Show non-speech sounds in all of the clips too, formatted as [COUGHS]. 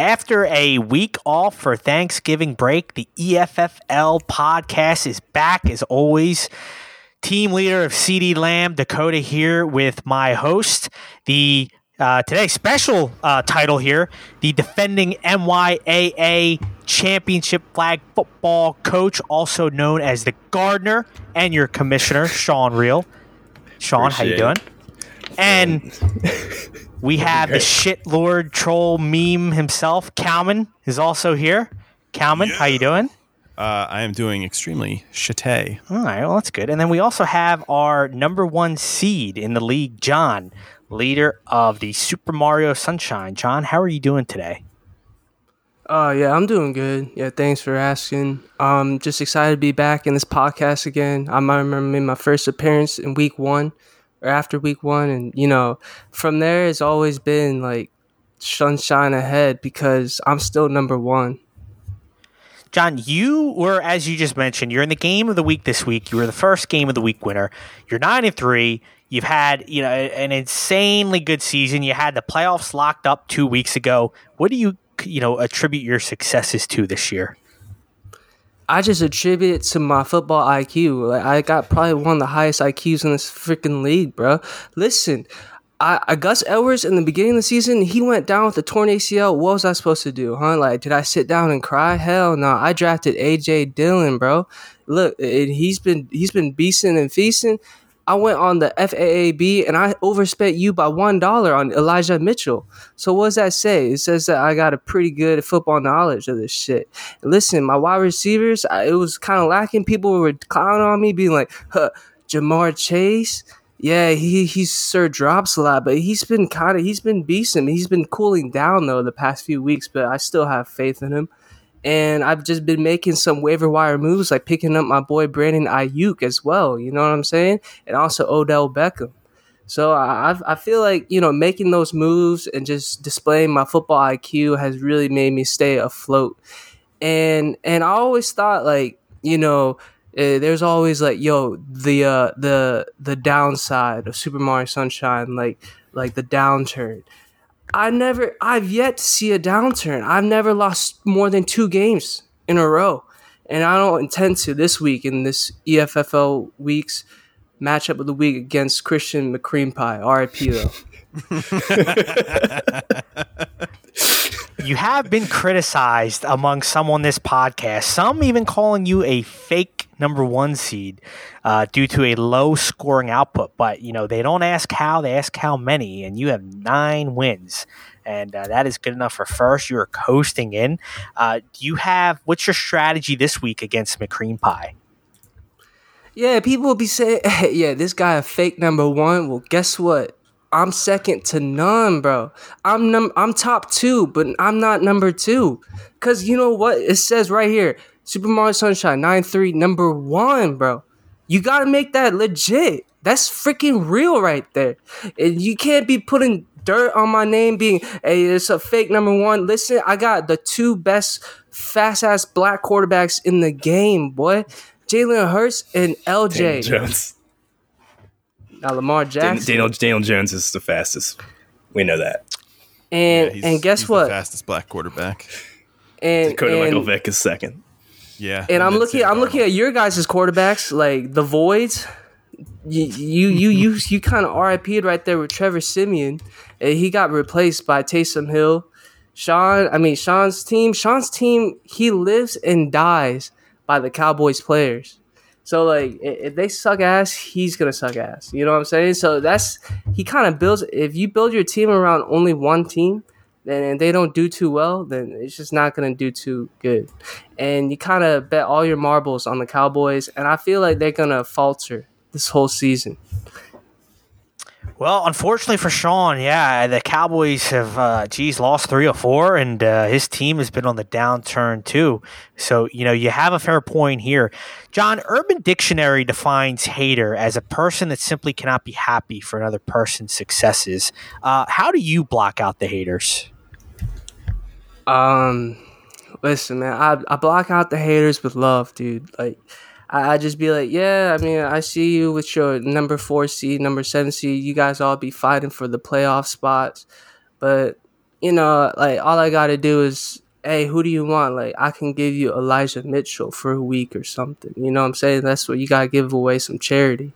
After a week off for Thanksgiving break, the EFFL podcast is back as always. Team leader of CD Lamb, Dakota here with my host, the uh, today's special uh, title here, the defending MYAA championship flag football coach, also known as the Gardener, and your commissioner, Sean Real. Sean, Appreciate how you doing? And [LAUGHS] we have the Great. shit lord troll meme himself, Calman, is also here. Calman, how you doing? Uh, I am doing extremely chate. All right, well that's good. And then we also have our number one seed in the league, John, leader of the Super Mario Sunshine. John, how are you doing today? Uh, yeah, I'm doing good. Yeah, thanks for asking. Um, just excited to be back in this podcast again. I remember made my first appearance in week one or after week one, and you know, from there it's always been like sunshine ahead because I'm still number one. John, you were, as you just mentioned, you're in the game of the week this week. You were the first game of the week winner. You're nine and three. You've had, you know, an insanely good season. You had the playoffs locked up two weeks ago. What do you, you know, attribute your successes to this year? I just attribute it to my football IQ. Like, I got probably one of the highest IQs in this freaking league, bro. Listen, I, I Gus Edwards in the beginning of the season, he went down with the torn ACL. What was I supposed to do, huh? Like, did I sit down and cry? Hell no. I drafted AJ Dillon, bro. Look, it, he's been he's been beasting and feasting. I went on the FAAB and I overspent you by one dollar on Elijah Mitchell. So what does that say? It says that I got a pretty good football knowledge of this shit. Listen, my wide receivers, I, it was kind of lacking. People were clowning on me, being like, huh, Ja'Marr Chase. Yeah, he he sure drops a lot, but he's been kind of he's been beasting. He's been cooling down though the past few weeks, but I still have faith in him. And I've just been making some waiver wire moves, like picking up my boy Brandon Aiyuk as well. You know what I'm saying? And also Odell Beckham. So I I- feel like you know making those moves and just displaying my football IQ has really made me stay afloat. And and I always thought like you know uh, there's always like yo the uh the the downside of Super Mario Sunshine like like the downturn. I never I've yet to see a downturn. I've never lost more than two games in a row. And I don't intend to this week in this EFFL week's matchup of the week against Christian McCream Pie. RIP though. [LAUGHS] [LAUGHS] You have been criticized among some on this podcast, some even calling you a fake number one seed uh, due to a low scoring output. But, you know, they don't ask how, they ask how many, and you have nine wins. And uh, that is good enough for first. You're coasting in. Uh, do you have, what's your strategy this week against McCream Pie? Yeah, people will be saying, [LAUGHS] yeah, this guy a fake number one. Well, guess what? I'm second to none, bro. I'm num I'm top two, but I'm not number two. Cause you know what? It says right here, Super Mario Sunshine 9-3, number one, bro. You gotta make that legit. That's freaking real right there. And you can't be putting dirt on my name being hey, it's a fake number one. Listen, I got the two best fast ass black quarterbacks in the game, boy. Jalen Hurts and LJ. Jones. Now Lamar Dan- Jackson. Daniel, Daniel Jones is the fastest. We know that. and he's- and guess he's what? The fastest black quarterback. And Dakota and, Michael Vick is second. Yeah. and I'm looking I'm looking at your guys' quarterbacks like the voids. You you you you, you kind of RIP'd right there with Trevor Siemian, and he got replaced by Taysom Hill. Sean, I mean Sean's team. Sean's team. He lives and dies by the Cowboys players. So like, if they suck ass, he's gonna suck ass. You know what I'm saying? So that's he kind of builds. If you build your team around only one team, then and they don't do too well, then it's just not gonna do too good. And you kind of bet all your marbles on the Cowboys, and I feel like they're gonna falter this whole season. Well, unfortunately for Sean, yeah, the Cowboys have, uh, geez, lost three or four, and uh, his team has been on the downturn too. So, you know, you have a fair point here. John, Urban Dictionary defines hater as a person that simply cannot be happy for another person's successes. Uh, how do you block out the haters? Um, listen, man, I I block out the haters with love, dude. Like, I, I just be like, yeah, I mean, I see you with your number four seed, number seven seed. You guys all be fighting for the playoff spots, but you know, like all I gotta do is, hey, who do you want? Like I can give you Elijah Mitchell for a week or something. You know what I'm saying? That's what you gotta give away some charity.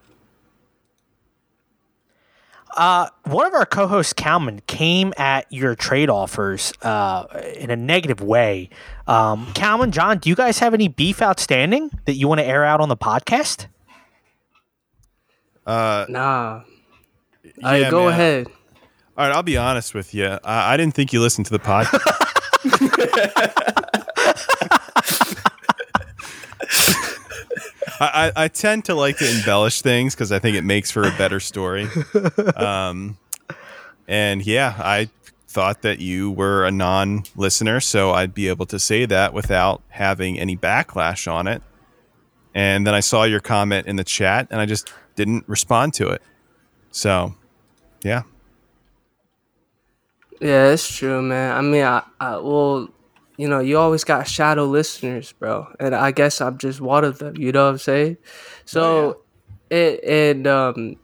Uh, one of our co-hosts, Calman, came at your trade offers uh, in a negative way. Um, Calman, John, do you guys have any beef outstanding that you want to air out on the podcast? Uh, Nah. yeah, Alright, go man. ahead. All right, I'll be honest with you. I, I didn't think you listened to the podcast. [LAUGHS] [LAUGHS] I, I, I tend to like to embellish things because I think it makes for a better story. [LAUGHS] Um, and yeah, I thought that you were a non-listener, so I'd be able to say that without having any backlash on it. And then I saw your comment in the chat, and I just didn't respond to it. So, yeah. Yeah, it's true, man. I mean, I, I well, you know, you always got shadow listeners, bro, and I guess I'm just one of them. You know what I'm saying? So, it and um,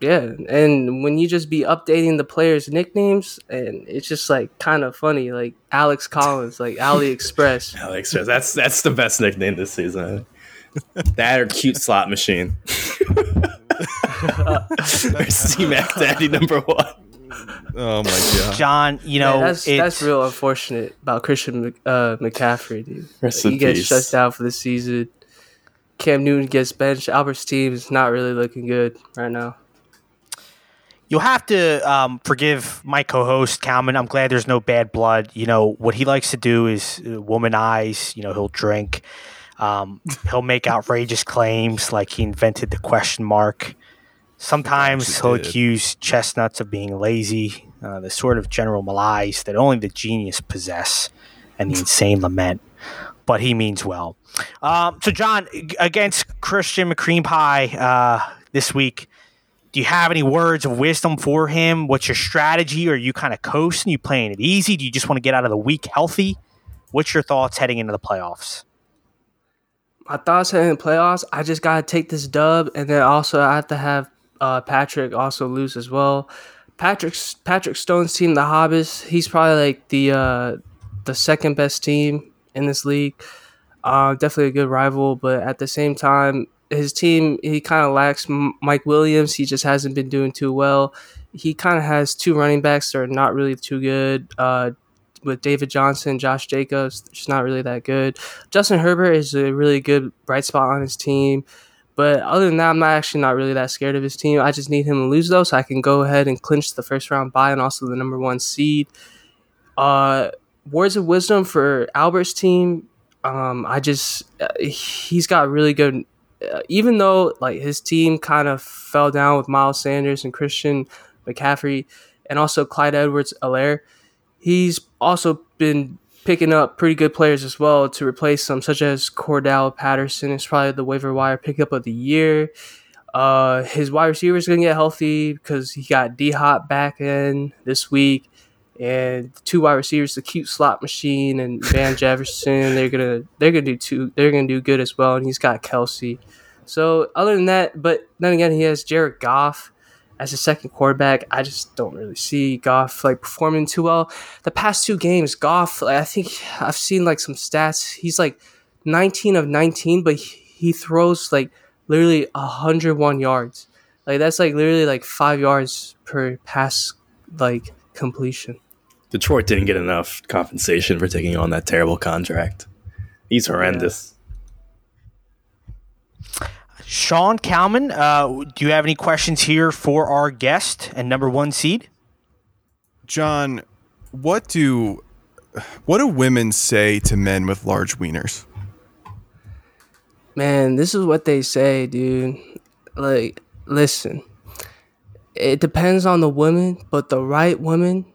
yeah, and when you just be updating the players' nicknames, and it's just like kind of funny, like Alex Collins, like AliExpress. [LAUGHS] Alex, that's that's the best nickname this season. that or cute slot machine. [LAUGHS] [LAUGHS] or C-Mac Daddy number one. Oh my god. John, you know, Yeah, that's that's real unfortunate about Christian uh, McCaffrey, dude. Rest he in gets peace. shut down for the season. Cam Newton gets benched. Albert's team is not really looking good right now. You'll have to um, forgive my co-host Calman. I'm glad there's no bad blood. You know what he likes to do is uh, womanize. You know he'll drink. Um, he'll make [LAUGHS] outrageous claims like he invented the question mark. Sometimes actually he'll did. accuse chestnuts of being lazy. Uh, the sort of general malaise that only the genius possess, and the [LAUGHS] insane lament. But he means well. Um, so John against Christian McCream Pie uh, this week. Do you have any words of wisdom for him? What's your strategy? Are you kind of coasting? you playing it easy? Do you just want to get out of the week healthy? What's your thoughts heading into the playoffs? My thoughts heading in the playoffs. I just gotta take this dub, and then also I have to have uh, Patrick also lose as well. Patrick's Patrick Stone's team, the Hobbits. He's probably like the uh, the second best team in this league. Uh, definitely a good rival, but at the same time, his team he kind of lacks Mike Williams. He just hasn't been doing too well. He kind of has two running backs that are not really too good. Uh, with David Johnson, Josh Jacobs, just not really that good. Justin Herbert is a really good bright spot on his team. But other than that, I'm not actually not really that scared of his team. I just need him to lose though, so I can go ahead and clinch the first round bye and also the number one seed. Uh, words of wisdom for Albert's team. Um, I just uh, he's got really good. Uh, even though like his team kind of fell down with Miles Sanders and Christian McCaffrey, and also Clyde Edwards-Helaire, he's also been picking up pretty good players as well to replace them, such as Cordarrelle Patterson is probably the waiver wire pickup of the year. Uh, his wide receiver is going to get healthy because he got D Hop back in this week, and two wide receivers, the cute slot machine and Van [LAUGHS] Jefferson, they're gonna they're gonna do two they're gonna do good as well. And he's got Kelce. So other than that, but then again, he has Jared Goff as a second quarterback. I just don't really see Goff like performing too well. The past two games, Goff, like, I think I've seen like some stats. He's like 19 of 19, but he, throws like literally 101 yards. Like that's like literally like five yards per pass like completion. Detroit didn't get enough compensation for taking on that terrible contract. He's horrendous. Sean Kalman, uh, do you have any questions here for our guest and number one seed? John, what do what do women say to men with large wieners? Man, this is what they say, dude. Like, listen, it depends on the woman, but the right woman,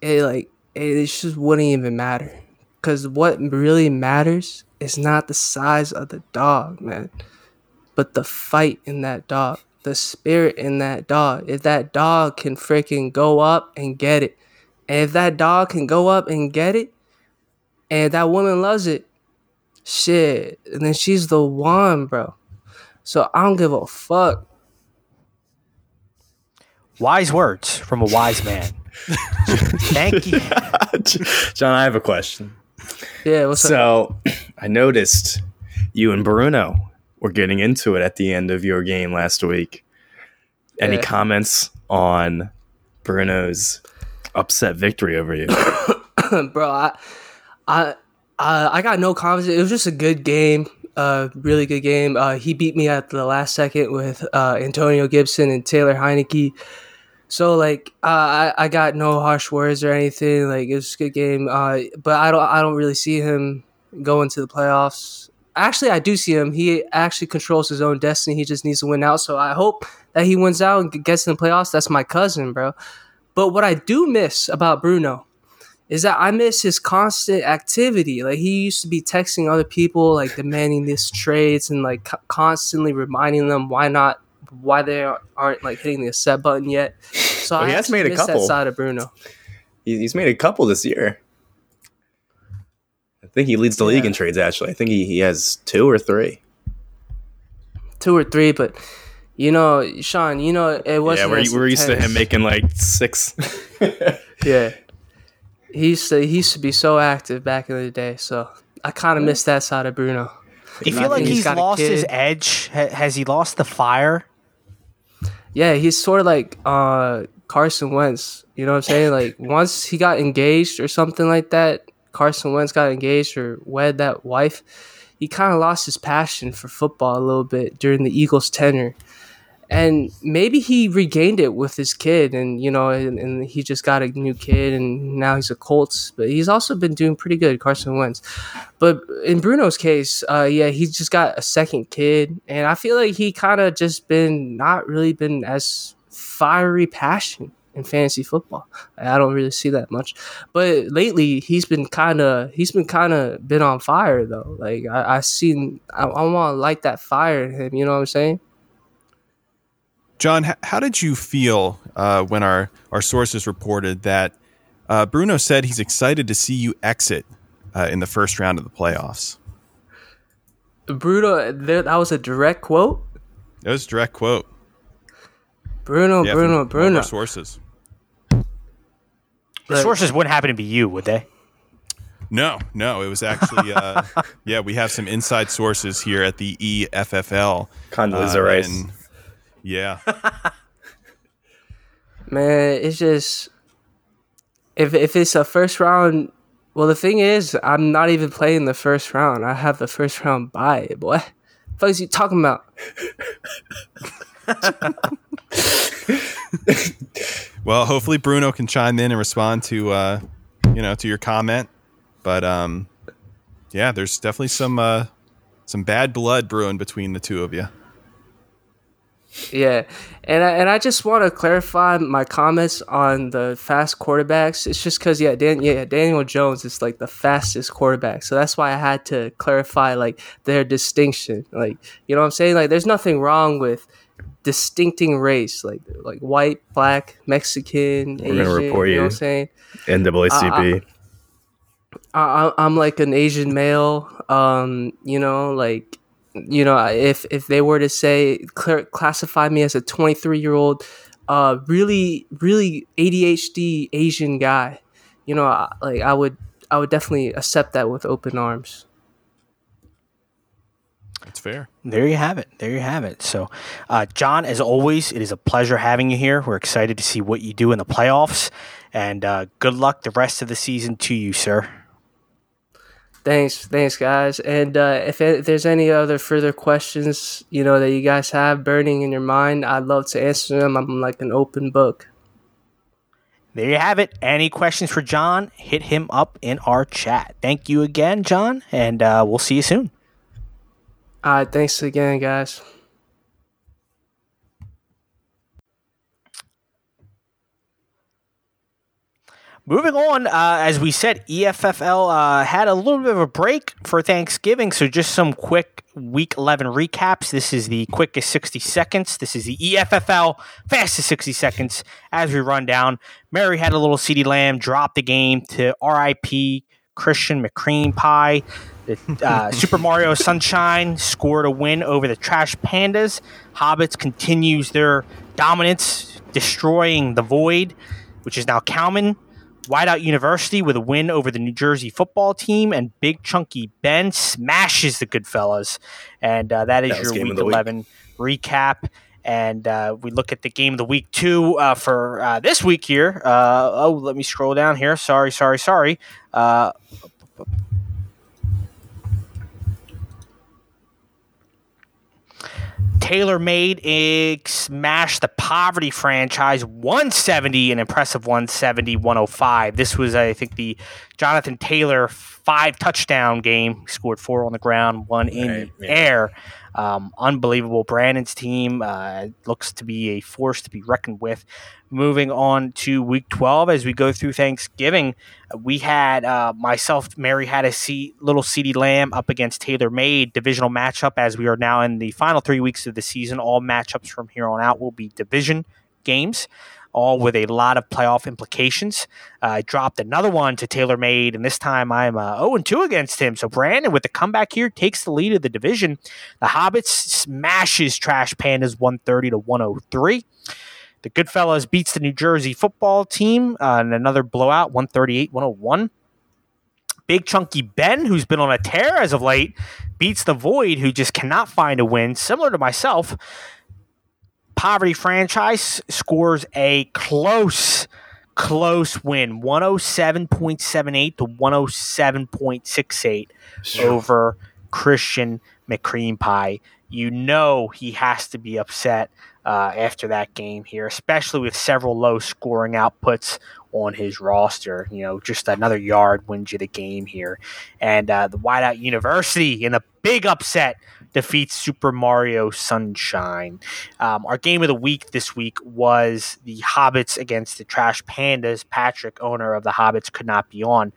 it like it just wouldn't even matter. Cause what really matters is not the size of the dog, man, but the fight in that dog, the spirit in that dog. If that dog can freaking go up and get it, and if that dog can go up and get it, and that woman loves it, shit, and then she's the one, bro. So I don't give a fuck. Wise words from a wise man. [LAUGHS] Thank you. John, I have a question. Yeah, what's up? So, [CLEARS THROAT] I noticed you and Bruno were getting into it at the end of your game last week. Any Yeah. comments on Bruno's upset victory over you? [COUGHS] bro. I, I, I, I got no comments. It was just a good game. Uh, really good game. Uh, he beat me at the last second with uh, Antonio Gibson and Taylor Heinicke. So like, uh, I, I got no harsh words or anything. Like it was a good game. Uh, but I don't, I don't really see him going to the playoffs. Actually, I do see him. He actually controls his own destiny. He just needs to win out. So I hope that he wins out and gets in the playoffs. That's my cousin, bro. But what I do miss about Bruno is that I miss his constant activity. Like he used to be texting other people, like demanding these trades and like co- constantly reminding them why not, why they aren't like hitting the accept button yet. So Well, I he has made a couple. that side of Bruno. He's made a couple this year. I think he leads the league in trades, actually. I think he, he has two or three. two or three, but you know, Sean, you know, it wasn't. we're, as we're used to him making like six. [LAUGHS] Yeah, he used to he used to be so active back in the day. So I kind of miss that side of Bruno. Do you feel like think he's he's got a lost his edge? Has he lost the fire? Yeah, he's sort of like uh, Carson Wentz. You know what I'm saying? Like once he got engaged or something like that, Carson Wentz got engaged or wed that wife. He kind of lost his passion for football a little bit during the Eagles' tenure. And maybe he regained it with his kid, and you know, and, and he just got a new kid, and now he's a Colts. But he's also been doing pretty good, Carson Wentz. But in Bruno's case, uh, yeah, he's just got a second kid, and I feel like he kind of just been not really been as fiery passion in fantasy football. I don't really see that much, but lately he's been kind of he's been kind of been on fire though. Like I, I seen I, I want to light that fire in him. You know what I'm saying? John, how did you feel uh, when our, our sources reported that uh, Bruno said he's excited to see you exit uh, in the first round of the playoffs? Bruno, that was a direct quote. That was a direct quote. Bruno, Yeah, Bruno, Bruno. our sources. The Like- sources wouldn't happen to be you, would they? No, no, it was actually, uh, [LAUGHS] yeah, we have some inside sources here at the EFFL. Condoleezza Rice. and- yeah. [LAUGHS] Man, it's just if if it's a first round. Well, the thing is, I'm not even playing the first round. I have the first round bye, boy. What the fuck is you talking about? [LAUGHS] Well, hopefully Bruno can chime in and respond to, uh, you know, to your comment. But um, yeah, there's definitely some uh, some bad blood brewing between the two of you. Yeah, and I, and I just want to clarify my comments on the fast quarterbacks. It's just because yeah, Dan, yeah, Daniel Jones is like the fastest quarterback, so that's why I had to clarify like their distinction. Like you know what I'm saying? Like there's nothing wrong with distincting race, like like white, black, Mexican, We're gonna report you know what I'm saying? NAACP. I, I- I'm like an Asian male. Um, you know, like you know, if if they were to say cl- classify me as a 23 year old, uh, really really ADHD Asian guy, you know, I, like I would I would definitely accept that with open arms. That's fair. There you have it. There you have it. So, uh, John, as always, it is a pleasure having you here. We're excited to see what you do in the playoffs, and uh, good luck the rest of the season to you, sir. Thanks, thanks, guys. And uh, if, if there's any other further questions, you know, that you guys have burning in your mind, I'd love to answer them. I'm like an open book. There you have it. Any questions for John? Hit him up in our chat. Thank you again, John, and uh, we'll see you soon. All right, thanks again, guys. Moving on, uh, as we said, EFFL uh, had a little bit of a break for Thanksgiving, so just some quick Week 11 recaps. This is the quickest 60 seconds. This is the EFFL fastest 60 seconds as we run down. Mary had a little CD Lamb drop the game to RIP Christian McCream Pie. The, uh, [LAUGHS] Super Mario Sunshine scored a win over the Trash Pandas. Hobbits continues their dominance, destroying the Void, which is now Cowman. Whiteout University with a win over the New Jersey football team, and Big Chunky Ben smashes the Goodfellas. And uh, that is That your week of the week. 11 recap. And uh, we look at the game of the week two uh, for uh, this week here. Uh, oh, let me scroll down here. Sorry, sorry, sorry. Uh, Taylor made it smashed the poverty franchise 170, an impressive 170, 105. This was, I think, the Jonathan Taylor five touchdown game. He scored four on the ground, one in Right, the yeah. air. Um, unbelievable. Brandon's team uh, looks to be a force to be reckoned with. Moving on to week 12, as we go through Thanksgiving, we had uh, myself, Mary had a C, little CD Lamb up against Taylor Made divisional matchup. As we are now in the final three weeks of the season, all matchups from here on out will be division games, all with a lot of playoff implications. Uh, I dropped another one to Taylor Made, and this time I'm uh, 0 2 against him. So Brandon, with the comeback here, takes the lead of the division. The Hobbits smashes Trash Pandas 130 to 103. The Goodfellas beats the New Jersey football team uh, in another blowout, 138 101. Big Chunky Ben, who's been on a tear as of late, beats the Void, who just cannot find a win. Similar to myself, Poverty Franchise scores a close, close win 107.78 to 107.68 over Christian McCream Pie. You know he has to be upset uh, after that game here, especially with several low scoring outputs on his roster. You know, just another yard wins you the game here. And uh, the Whiteout University in a big upset defeats Super Mario Sunshine. Um, our game of the week this week was the Hobbits against the Trash Pandas. Patrick, owner of the Hobbits, could not be on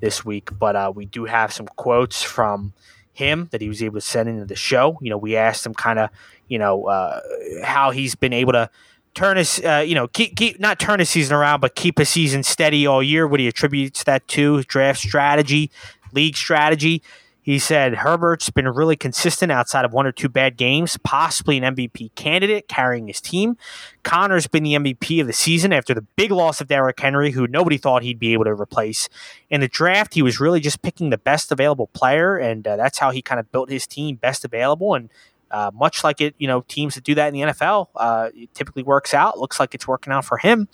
this week, but uh, we do have some quotes from him that he was able to send into the show. You know, we asked him kind of, you know, uh, how he's been able to turn his, uh, you know, keep, keep not turn his season around, but keep his season steady all year. What he attributes that to, draft strategy, league strategy. He said Herbert's been really consistent outside of one or two bad games, possibly an MVP candidate carrying his team. Conner's been the MVP of the season after the big loss of Derrick Henry, who nobody thought he'd be able to replace. In the draft, he was really just picking the best available player, and uh, that's how he kind of built his team best available. And uh, much like it, you know, teams that do that in the NFL, uh, typically works out. Looks like it's working out for him.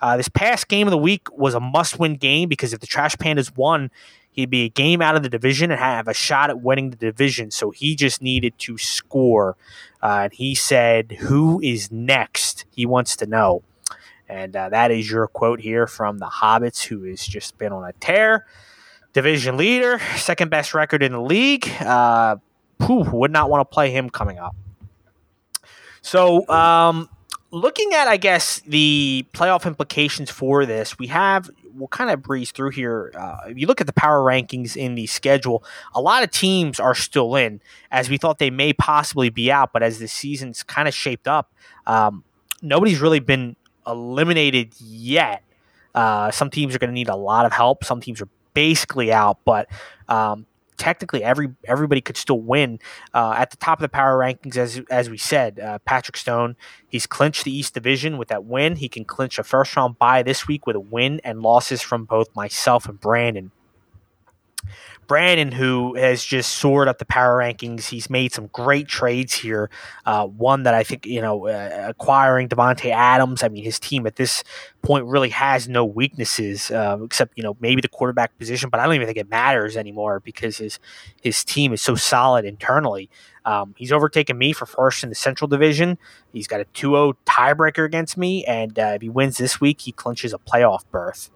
Uh, this past game of the week was a must-win game because if the Trash Pandas won, he'd be a game out of the division and have a shot at winning the division. So he just needed to score. Uh, and he said, "Who is next?" He wants to know. And uh, that is your quote here from the Hobbits, who has just been on a tear. Division leader, second best record in the league. Whew, would not want to play him coming up. So, um, looking at, I guess, the playoff implications for this, we have, we'll kind of breeze through here. Uh, if you look at the power rankings in the schedule, a lot of teams are still in, as we thought they may possibly be out, but as the season's kind of shaped up, um, nobody's really been eliminated yet. Uh, some teams are going to need a lot of help. Some teams are basically out, but um, technically every everybody could still win. Uh, at the top of the power rankings, as as we said, uh, Patrick Stone he's clinched the East Division with that win. He can clinch a first round bye this week with a win and losses from both myself and Brandon. Brandon, who has just soared up the power rankings, he's made some great trades here. Uh, one that I think, you know, uh, acquiring Davante Adams. I mean, his team at this point really has no weaknesses uh, except, you know, maybe the quarterback position. But I don't even think it matters anymore because his his team is so solid internally. Um, he's overtaken me for first in the Central Division. He's got a 2-0 tiebreaker against me, and uh, if he wins this week, he clinches a playoff berth.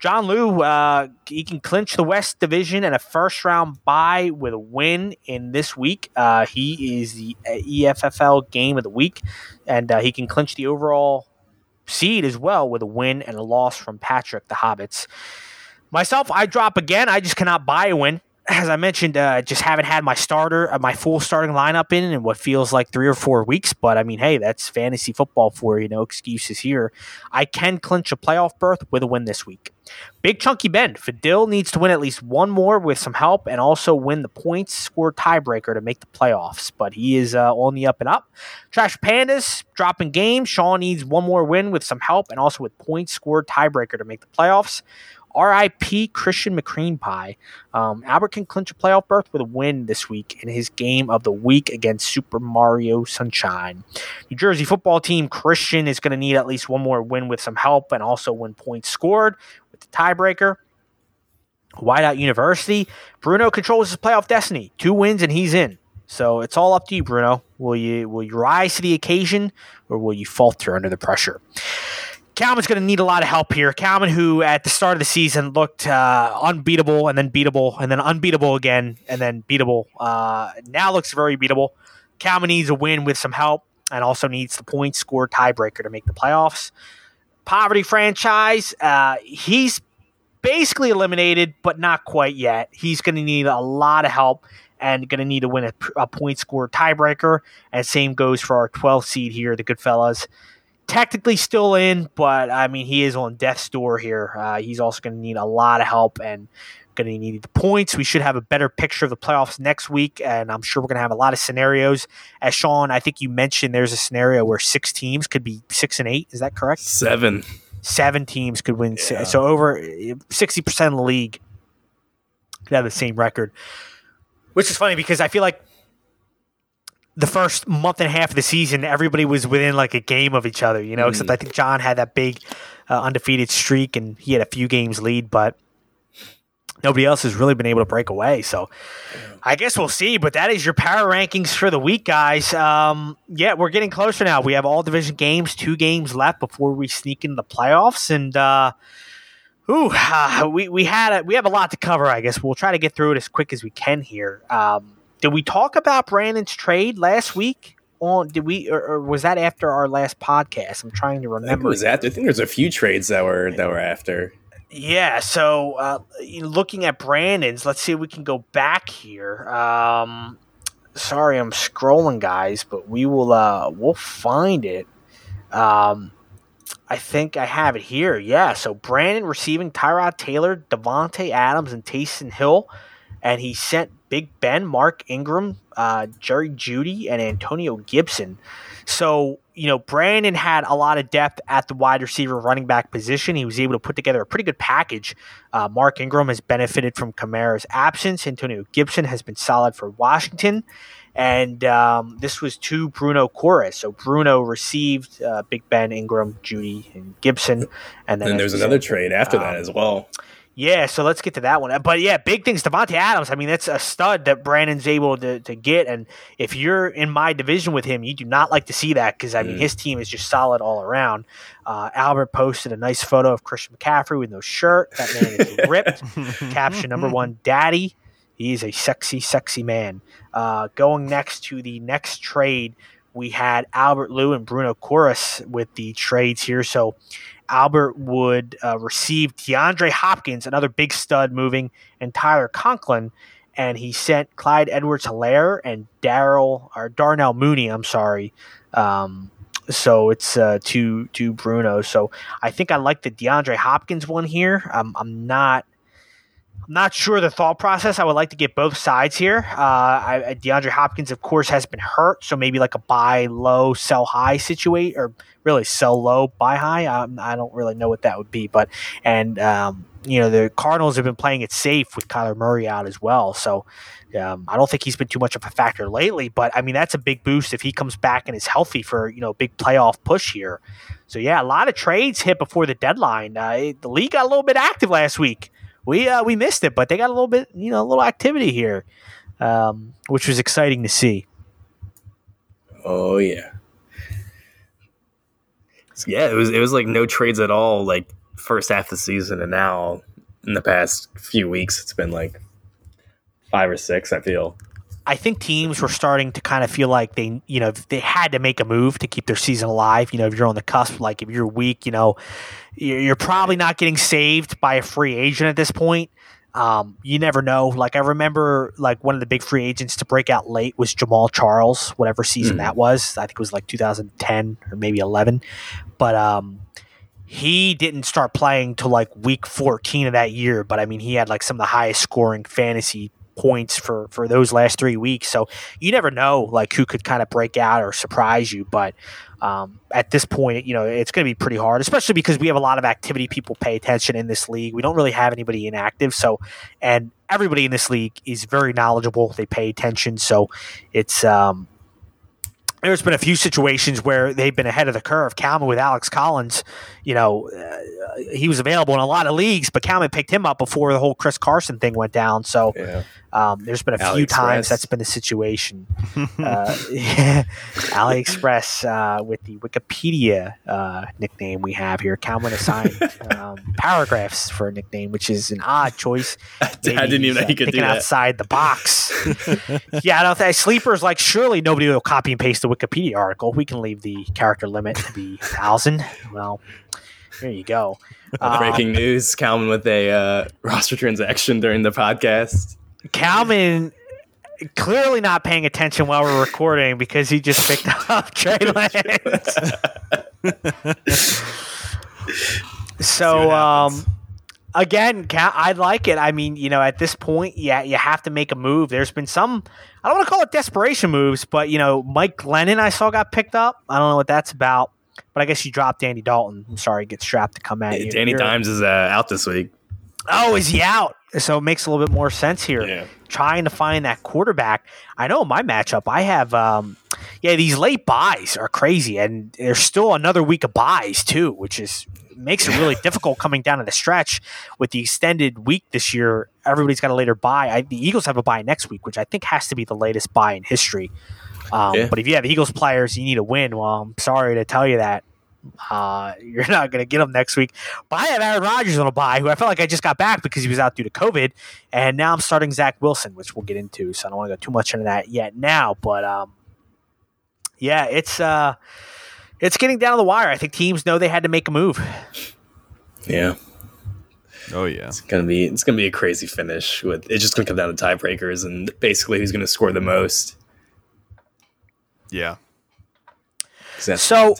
John Liu, uh, he can clinch the West Division and a first round bye with a win in this week. Uh, he is the EFFL game of the week, and uh, he can clinch the overall seed as well with a win and a loss from Patrick, the Hobbits. Myself, I drop again. I just cannot buy a win. As I mentioned, uh, just haven't had my starter, uh, my full starting lineup in in what feels like three or four weeks. But I mean, hey, that's fantasy football for you. No excuses here. I can clinch a playoff berth with a win this week. Big chunky Ben. Fadil needs to win at least one more with some help and also win the points score tiebreaker to make the playoffs. But he is uh, on the up and up. Trash Pandas dropping game. Sean needs one more win with some help and also with points score tiebreaker to make the playoffs. RIP Christian McCream Pie. Um, Albert can clinch a playoff berth with a win this week in his game of the week against Super Mario Sunshine. New Jersey football team Christian is going to need at least one more win with some help and also win points scored with the tiebreaker. Whiteout University, Bruno controls his playoff destiny. Two wins and he's in. So it's all up to you, Bruno. Will you will you rise to the occasion or will you falter under the pressure? Calvin's going to need a lot of help here. Calvin, who at the start of the season looked uh, unbeatable and then beatable and then unbeatable again and then beatable, uh, now looks very beatable. Calvin needs a win with some help and also needs the point score tiebreaker to make the playoffs. Poverty franchise, uh, he's basically eliminated, but not quite yet. He's going to need a lot of help and going to need to win a, a point score tiebreaker. And same goes for our 12th seed here, the Goodfellas technically still in, but I mean, he is on death's door here. Uh, he's also going to need a lot of help and going to need the points. We should have a better picture of the playoffs next week, and I'm sure we're going to have a lot of scenarios. As Sean, I think you mentioned there's a scenario where six teams could be six and eight. Is that correct? Seven. Seven teams could win. Yeah. So over 60% of the league could have the same record, which is funny because I feel like the first month and a half of the season, everybody was within like a game of each other, you know, mm. except I think John had that big uh, undefeated streak and he had a few games lead, but nobody else has really been able to break away. So I guess we'll see, but that is your power rankings for the week, guys. Um, yeah, we're getting closer now. We have all division games, two games left before we sneak into the playoffs. And, uh, Ooh, uh, we, we had a, we have a lot to cover. I guess we'll try to get through it as quick as we can here. Um, did we talk about Brandon's trade last week? On did we or, or, was that after our last podcast? I'm trying to remember. I was after. I think there's a few trades that were that were after. Yeah. So uh, looking at Brandon's, let's see if we can go back here. Um, sorry, I'm scrolling, guys, but we will uh, we'll find it. Um, I think I have it here. Yeah. So Brandon receiving Tyrod Taylor, Davante Adams, and Taysom Hill, and he sent Big Ben, Mark Ingram, uh, Jerry Jeudy, and Antonio Gibson. So, you know, Brandon had a lot of depth at the wide receiver running back position. He was able to put together a pretty good package. Uh, Mark Ingram has benefited from Kamara's absence. Antonio Gibson has been solid for Washington. And um, this was to Bruno Corres. So Bruno received uh, Big Ben, Ingram, Jeudy, and Gibson. And then and there's another trade after um, that as well. Yeah, so let's get to that one. But yeah, big things. Davante Adams. I mean, that's a stud that Brandon's able to, to get. And if you're in my division with him, you do not like to see that because I mean, mm. his team is just solid all around. Uh, Albert posted a nice photo of Christian McCaffrey with no shirt. That man is [LAUGHS] ripped. Caption number one: Daddy. He is a sexy, sexy man. Uh, going next to the next trade, we had Albert Lou and Bruno Corres with the trades here. So Albert would uh, receive DeAndre Hopkins, another big stud moving, and Tyler Conklin. And he sent Clyde Edwards Helaire and Daryl or Darnell Mooney, I'm sorry. Um, so it's uh, to to Bruno. So I think I like the DeAndre Hopkins one here. I'm, I'm not not sure the thought process. I would like to get both sides here. Uh, I, DeAndre Hopkins, of course, has been hurt, so maybe like a buy low, sell high situation, or really sell low, buy high. Um, I don't really know what that would be, but and um, you know the Cardinals have been playing it safe with Kyler Murray out as well, so. Um, I don't think he's been too much of a factor lately, but I mean that's a big boost if he comes back and is healthy for you know big playoff push here. So yeah, a lot of trades hit before the deadline. Uh, the league got a little bit active last week we uh, we missed it, but they got a little bit, you know, a little activity here, um, which was exciting to see. Oh yeah, yeah. It was it was like no trades at all, like first half of the season, and now in the past few weeks, it's been like five or six. I feel. I think teams were starting to kind of feel like they, you know, they had to make a move to keep their season alive. You know, if you're on the cusp, like if you're weak, you know, you're probably not getting saved by a free agent at this point. Um, you never know. Like I remember, like one of the big free agents to break out late was Jamaal Charles, whatever season Mhm. that was. I think it was like 2010 or maybe 11. But um, he didn't start playing till like week 14 of that year. But I mean, he had like some of the highest scoring fantasy points for for those last three weeks. So you never know like who could kind of break out or surprise you. But um, at this point, you know, it's going to be pretty hard, especially because we have a lot of activity. People pay attention in this league. We don't really have anybody inactive. So, and everybody in this league is very knowledgeable. They pay attention. So it's, um, there's been a few situations where they've been ahead of the curve. Calvin with Alex Collins, you know, uh, he was available in a lot of leagues, but Calvin picked him up before the whole Chris Carson thing went down. So Yeah. Um, there's been a few times that's been the situation. [LAUGHS] uh, [LAUGHS] yeah, AliExpress uh, with the Wikipedia uh, nickname we have here. Calvin assigned [LAUGHS] um, paragraphs for a nickname, which is an odd choice. I didn't even know uh, you could do that. outside the box. yeah, I don't think sleepers like surely nobody will copy and paste the Wikipedia article. We can leave the character limit to be thousand. Well, there you go. Um, Breaking news: Calvin with a uh, roster transaction during the podcast. Calvin clearly not paying attention while we're recording because he just picked [LAUGHS] up Trey Lance. [LAUGHS] [LAUGHS] so, um, again, Cal- I like it. I mean, you know, at this point, yeah, you have to make a move. There's been some, I don't want to call it desperation moves, but, you know, Mike Glennon I saw got picked up. I don't know what that's about, but I guess you dropped Danny Dalton. I'm sorry, get strapped to come at you. Danny You're- Dimes is uh, out this week. Oh, is he out? So it makes a little bit more sense here. Yeah. Trying to find that quarterback. I know my matchup, I have, um, yeah, these late byes are crazy, and there's still another week of byes too, which is makes it really difficult coming down to the stretch with the extended week this year. Everybody's got a later bye. I, the Eagles have a bye next week, which I think has to be the latest bye in history. Um, Yeah. But if you have Eagles players, you need a win. Well, I'm sorry to tell you that. Uh, [LAUGHS] you're not going to get them next week. But I have Aaron Rodgers on a bye, who I felt like I just got back because he was out due to COVID, and now I'm starting Zach Wilson, which we'll get into. So I don't want to go too much into that yet now. But um, yeah, it's uh, it's getting down to the wire. I think teams know they had to make a move. Yeah, Oh yeah. it's gonna be it's gonna be a crazy finish. With it's just gonna come down to tiebreakers and basically who's gonna score the most. Yeah. So-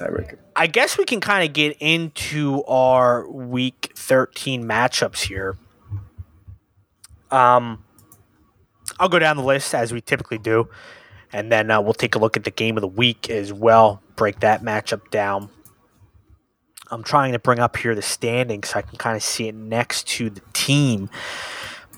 I guess we can kind of get into our week 13 matchups here. Um, I'll go down the list as we typically do, and then uh, we'll take a look at the game of the week as well, break that matchup down. I'm trying to bring up here the standings so I can kind of see it next to the team.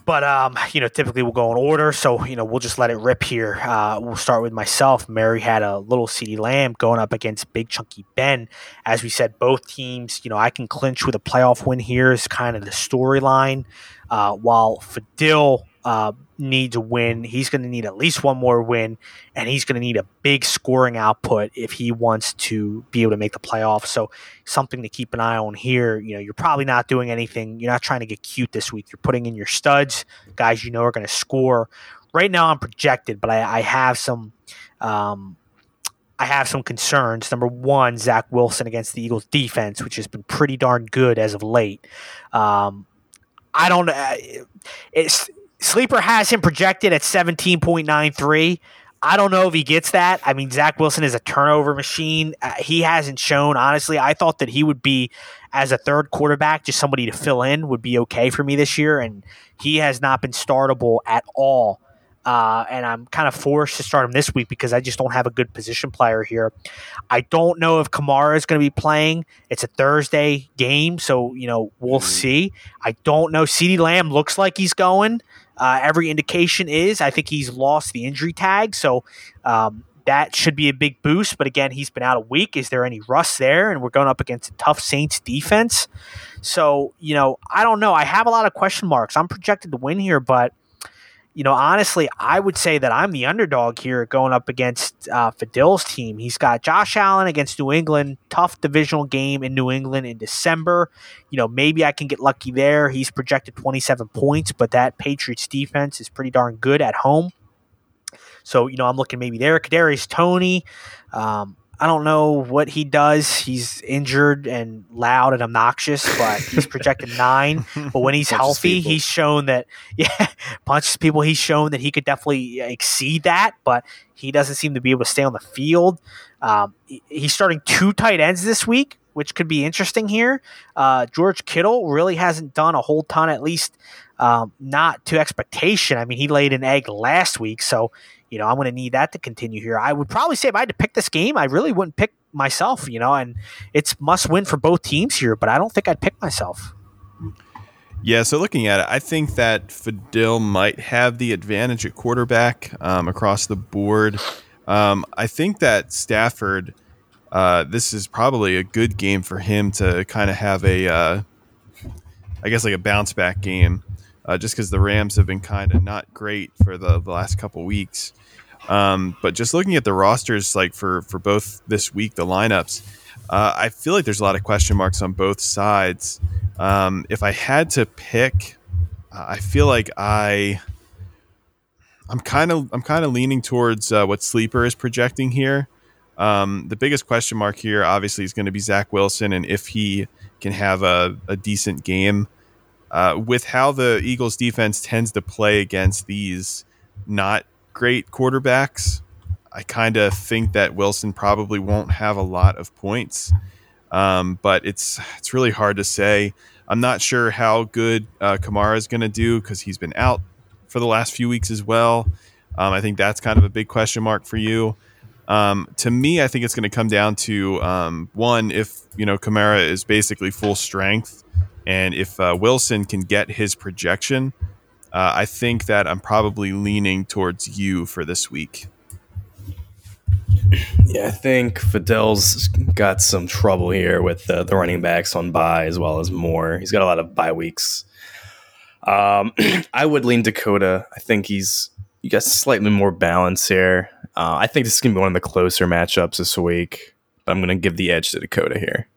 But um, you know, typically we'll go in order, so you know we'll just let it rip here. Uh, we'll start with myself. Mary had a little CD Lamb going up against Big Chunky Ben. As we said, both teams, you know, I can clinch with a playoff win here is kind of the storyline. Uh, while Fadil uh, a win, he's going to need at least one more win, and he's going to need a big scoring output if he wants to be able to make the playoffs. So something to keep an eye on here. You know, you're probably not doing anything. You're not trying to get cute this week. You're putting in your studs, guys you know are going to score. Right now, I'm projected, but I, I have some. Um, I have some concerns. Number one, Zach Wilson against the Eagles' defense, which has been pretty darn good as of late. Um, I don't. Uh, it's sleeper has him projected at seventeen point nine three. I don't know if he gets that. I mean, Zach Wilson is a turnover machine. Uh, he hasn't shown, honestly. I thought that he would be, as a third quarterback, just somebody to fill in would be okay for me this year. And he has not been startable at all. Uh, and I'm kind of forced to start him this week because I just don't have a good position player here. I don't know if Kamara is going to be playing. It's a Thursday game, so you know we'll see. I don't know. Ceedee Lamb looks like he's going. Uh, every indication is. I think he's lost the injury tag, so um, that should be a big boost. But again, he's been out a week. Is there any rust there? And we're going up against a tough Saints defense. So you know, I don't know. I have a lot of question marks. I'm projected to win here, but you know, honestly, I would say that I'm the underdog here going up against uh, Fadil's team. He's got Josh Allen against New England, tough divisional game in New England in December. You know, maybe I can get lucky there. He's projected 27 points, but that Patriots defense is pretty darn good at home. So, you know, I'm looking maybe there. Kadarius Toney. Um, I don't know what he does. He's injured and loud and obnoxious, but he's projected [LAUGHS] nine. But when he's Punches healthy, people. he's shown that [LAUGHS] yeah, punches people. He's shown that he could definitely exceed that, but he doesn't seem to be able to stay on the field. Um, he's starting two tight ends this week, which could be interesting here. Uh, George Kittle really hasn't done a whole ton, at least um, not to expectation. I mean, he laid an egg last week, so you know I'm going to need that to continue here. I would probably say if I had to pick this game, I really wouldn't pick myself. You know, and it's must win for both teams here, but I don't think I'd pick myself. Yeah, so looking at it, I think that Fadil might have the advantage at quarterback um, across the board. Um, I think that Stafford, uh, this is probably a good game for him to kind of have a, uh, I guess, like a bounce back game, uh, just because the Rams have been kind of not great for the, the last couple weeks. Um, but just looking at the rosters, like for for both this week, the lineups, uh, I feel like there's a lot of question marks on both sides. Um, if I had to pick, uh, I feel like I, I'm kind of I'm kind of leaning towards uh, what Sleeper is projecting here. Um, the biggest question mark here, obviously, is going to be Zach Wilson and if he can have a, a decent game. Uh, with how the Eagles defense tends to play against these not great quarterbacks, I kind of think that Wilson probably won't have a lot of points. Um, but it's it's really hard to say. I'm not sure how good uh, Kamara is going to do because he's been out for the last few weeks as well. Um, I think that's kind of a big question mark for you. Um, to me, I think it's going to come down to um, one if you know Kamara is basically full strength, and if uh, Wilson can get his projection. Uh, I think that I'm probably leaning towards you for this week. Yeah, I think Fadil's got some trouble here with uh, the running backs on bye as well as more. He's got a lot of bye weeks. Um, [CLEARS THROAT] I would lean Dakota. I think he's you got slightly more balance here. Uh, I think this is gonna be one of the closer matchups this week, but I'm gonna give the edge to Dakota here.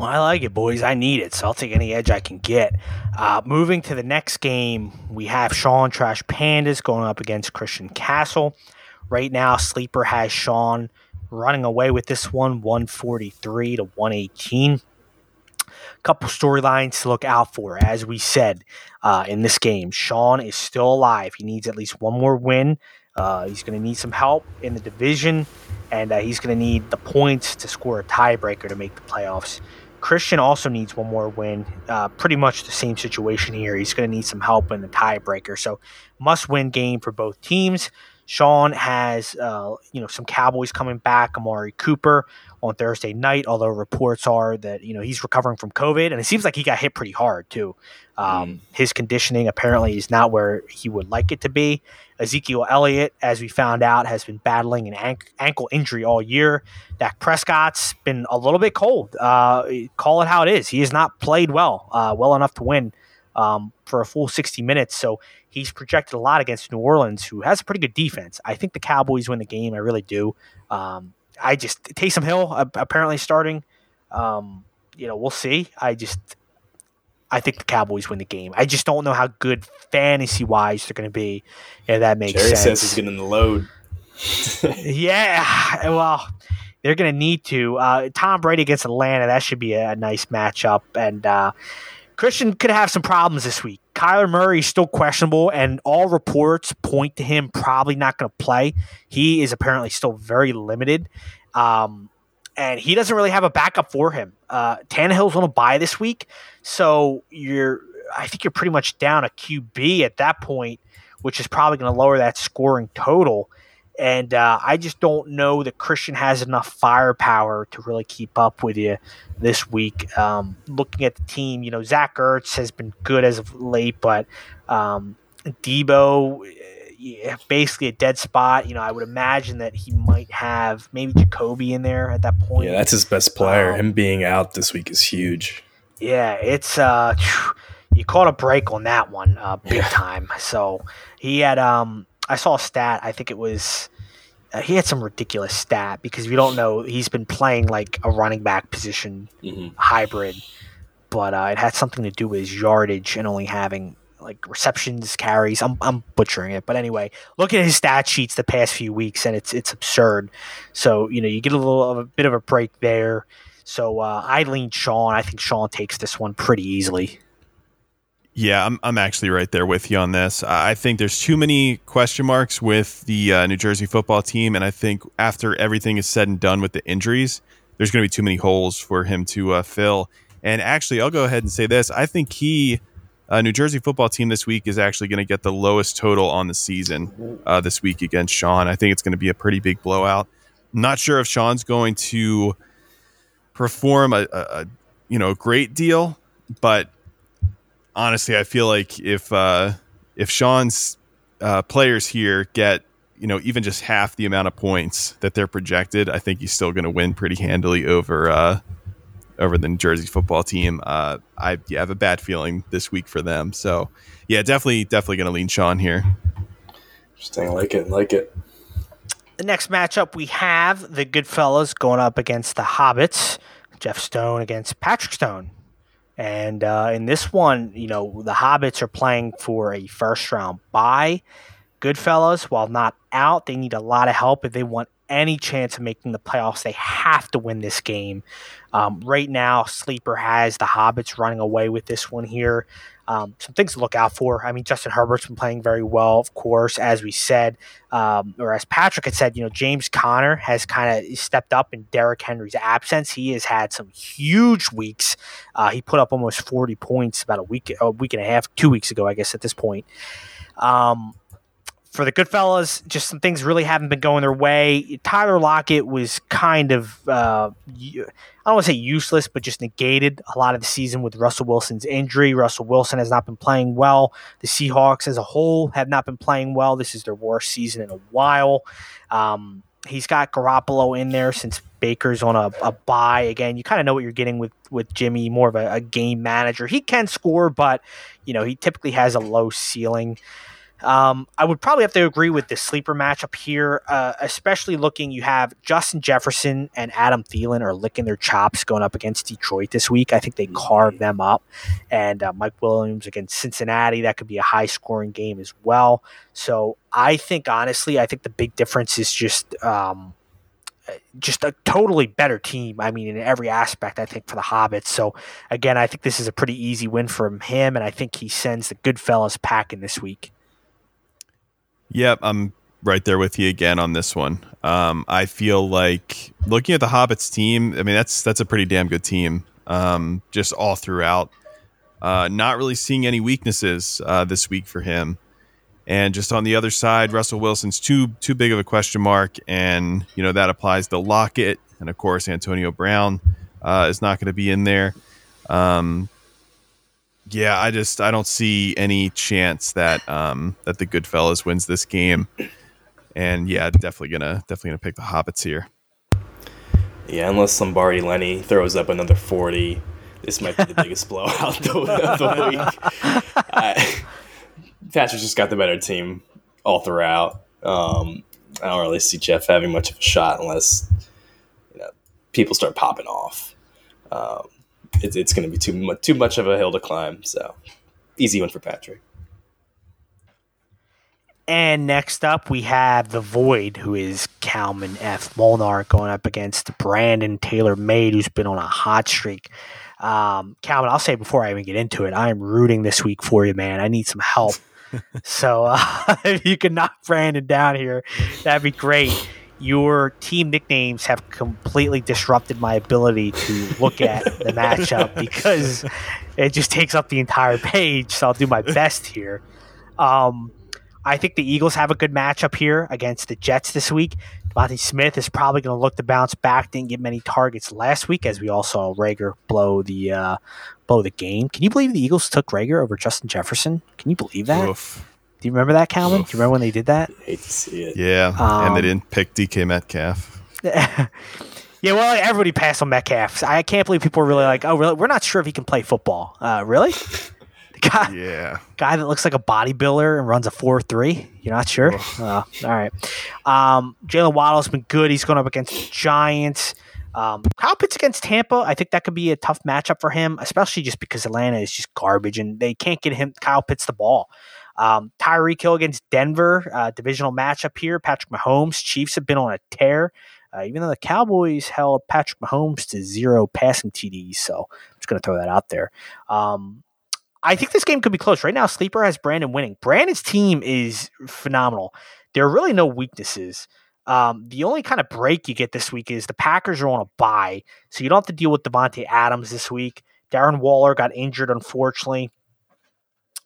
Well, I like it, boys. I need it, so I'll take any edge I can get. Uh, moving to the next game, we have Sean Trash Pandas going up against Christian Castle. Right now, Sleeper has Sean running away with this one, 143 to 118. Couple storylines to look out for. As we said uh, in this game, Sean is still alive. He needs at least one more win. Uh, he's going to need some help in the division, and uh, he's going to need the points to score a tiebreaker to make the playoffs. Christian also needs one more win. Uh, pretty much the same situation here. He's going to need some help in the tiebreaker. So, must win game for both teams. Sean has, uh, you know, some Cowboys coming back. Amari Cooper on Thursday night. Although reports are that you know he's recovering from COVID, and it seems like he got hit pretty hard too. Um, His conditioning apparently is not where he would like it to be. Ezekiel Elliott, as we found out, has been battling an ank- ankle injury all year. Dak Prescott's been a little bit cold. Uh, call it how it is. He has not played well, uh, well enough to win um, for a full 60 minutes. So he's projected a lot against New Orleans, who has a pretty good defense. I think the Cowboys win the game. I really do. Um, I just Taysom Hill apparently starting. Um, you know, we'll see. I just I think the Cowboys win the game. I just don't know how good fantasy wise they're going to be. If that makes Jerry sense. says he's getting the load. [LAUGHS] [LAUGHS] Yeah, well, they're going to need to. Uh, Tom Brady against Atlanta, that should be a, nice matchup. And uh, Christian could have some problems this week. Kyler Murray is still questionable, and all reports point to him probably not going to play. He is apparently still very limited. Um, and he doesn't really have a backup for him. Uh, Tannehill's on a bye this week, so you're. I think you're pretty much down a QB at that point, which is probably going to lower that scoring total. And uh, I just don't know that Christian has enough firepower to really keep up with you this week. Um, looking at the team, you know, Zach Ertz has been good as of late, but um, Debo, yeah, basically a dead spot. You know, I would imagine that he might have maybe Jacoby in there at that point. Yeah, that's his best player. Um, Him being out this week is huge. Yeah, it's uh, you caught a break on that one, uh, big Yeah. time. So he had um, I saw a stat. I think it was uh, he had some ridiculous stat because if you don't know, he's been playing like a running back position Mhm. hybrid, but uh, it had something to do with his yardage and only having like receptions, carries. I'm I'm butchering it, but anyway, look at his stat sheets the past few weeks, and it's it's absurd. So you know you get a little of a bit of a break there. So uh, I lean Sean. I think Sean takes this one pretty easily. Yeah, I'm, I'm actually right there with you on this. I think there's too many question marks with the uh, New Jersey football team. And I think after everything is said and done with the injuries, there's going to be too many holes for him to uh, fill. And actually, I'll go ahead and say this. I think he, uh, New Jersey football team this week, is actually going to get the lowest total on the season uh, this week against Sean. I think it's going to be a pretty big blowout. I'm not sure if Sean's going to perform a, a, a you know great deal, but honestly, I feel like if uh, if Sean's uh, players here get you know even just half the amount of points that they're projected, I think he's still going to win pretty handily over uh, over the New Jersey football team. Uh, I yeah, have a bad feeling this week for them. So yeah, definitely definitely going to lean Sean here. Interesting, like it, like it. The next matchup we have the Goodfellas going up against the Hobbits. Jeff Stone against Patrick Stone. And uh, in this one, you know, the Hobbits are playing for a first round bye. Goodfellas, while not out, they need a lot of help if they want any chance of making the playoffs. They have to win this game. Um, right now, Sleeper has the Hobbits running away with this one here. Um, some things to look out for. I mean, Justin Herbert's been playing very well, of course, as we said, um, or as Patrick had said. You know, James Conner has kind of stepped up in Derrick Henry's absence. He has had some huge weeks. Uh, he put up almost forty points about a week, a week and a half, two weeks ago, I guess, at this point. Um, for the Goodfellas, just some things really haven't been going their way. Tyler Lockett was kind of, uh, I don't want to say useless, but just negated a lot of the season with Russell Wilson's injury. Russell Wilson has not been playing well. The Seahawks as a whole have not been playing well. This is their worst season in a while. Um, he's got Garoppolo in there since Baker's on a, a bye. Again, you kind of know what you're getting with with Jimmy, more of a, a game manager. He can score, but you know he typically has a low ceiling. Um, I would probably have to agree with the sleeper matchup here, uh, especially looking. You have Justin Jefferson and Adam Thielen are licking their chops going up against Detroit this week. I think they carve them up, and uh, Mike Williams against Cincinnati. That could be a high scoring game as well. So I think honestly, I think the big difference is just. Um, just a totally better team. I mean, in every aspect, I think for the Hobbits. So again, I think this is a pretty easy win for him, and I think he sends the Goodfellas packing this week. Yep, I'm right there with you again on this one. Um, I feel like looking at the Hobbits team, I mean that's that's a pretty damn good team. Um, just all throughout. Uh, not really seeing any weaknesses uh, this week for him. And just on the other side, Russell Wilson's too too big of a question mark, and you know that applies to Lockett, and of course Antonio Brown uh, is not going to be in there. Um, yeah, I just I don't see any chance that um that the Goodfellas wins this game. And yeah, definitely gonna definitely gonna pick the Hobbits here. Yeah, unless Lombardi Lenny throws up another forty, this might be the [LAUGHS] biggest blowout of the week. Patrick's just got the better team all throughout. Um, I don't really see Jeff having much of a shot unless you know people start popping off. Um, it's, it's going to be too much, too much of a hill to climb. So easy one for Patrick. And next up, we have the Void, who is Kalman F. Molnar going up against Brandon Taylor Made, who's been on a hot streak. Um, Calvin, I'll say before I even get into it, I am rooting this week for you, man. I need some help. [LAUGHS] so uh, [LAUGHS] if you can knock Brandon down here, that'd be great your team nicknames have completely disrupted my ability to look at the [LAUGHS] matchup because it just takes up the entire page. So I'll do my best here. Um, I think the Eagles have a good matchup here against the Jets this week. DeVonta Smith is probably going to look to bounce back. Didn't get many targets last week, as we all saw Reagor blow the uh, blow the game. Can you believe the Eagles took Reagor over Justin Jefferson? Can you believe that? Oof. Do you remember that, Calvin? Do you remember when they did that? I hate to see it. Yeah, um, and they didn't pick DK Metcalf. [LAUGHS] yeah, well, everybody passed on Metcalf. I can't believe people are really like, oh, really? We're not sure if he can play football. Uh, really? The [LAUGHS] guy, yeah, guy that looks like a bodybuilder and runs a four three. You're not sure? Uh, all right. Um, Jaylen Waddle's been good. He's going up against the Giants. Um, Kyle Pitts against Tampa, I think that could be a tough matchup for him, especially just because Atlanta is just garbage and they can't get him Kyle Pitts the ball. Um, Tyreek Hill against Denver, uh, divisional matchup here. Patrick Mahomes, Chiefs have been on a tear, uh, even though the Cowboys held Patrick Mahomes to zero passing TDs. So I'm just going to throw that out there. Um, I think this game could be close. Right now, Sleeper has Brandon winning. Brandon's team is phenomenal. There are really no weaknesses. Um, the only kind of break you get this week is the Packers are on a bye, so you don't have to deal with Davante Adams this week. Darren Waller got injured, unfortunately.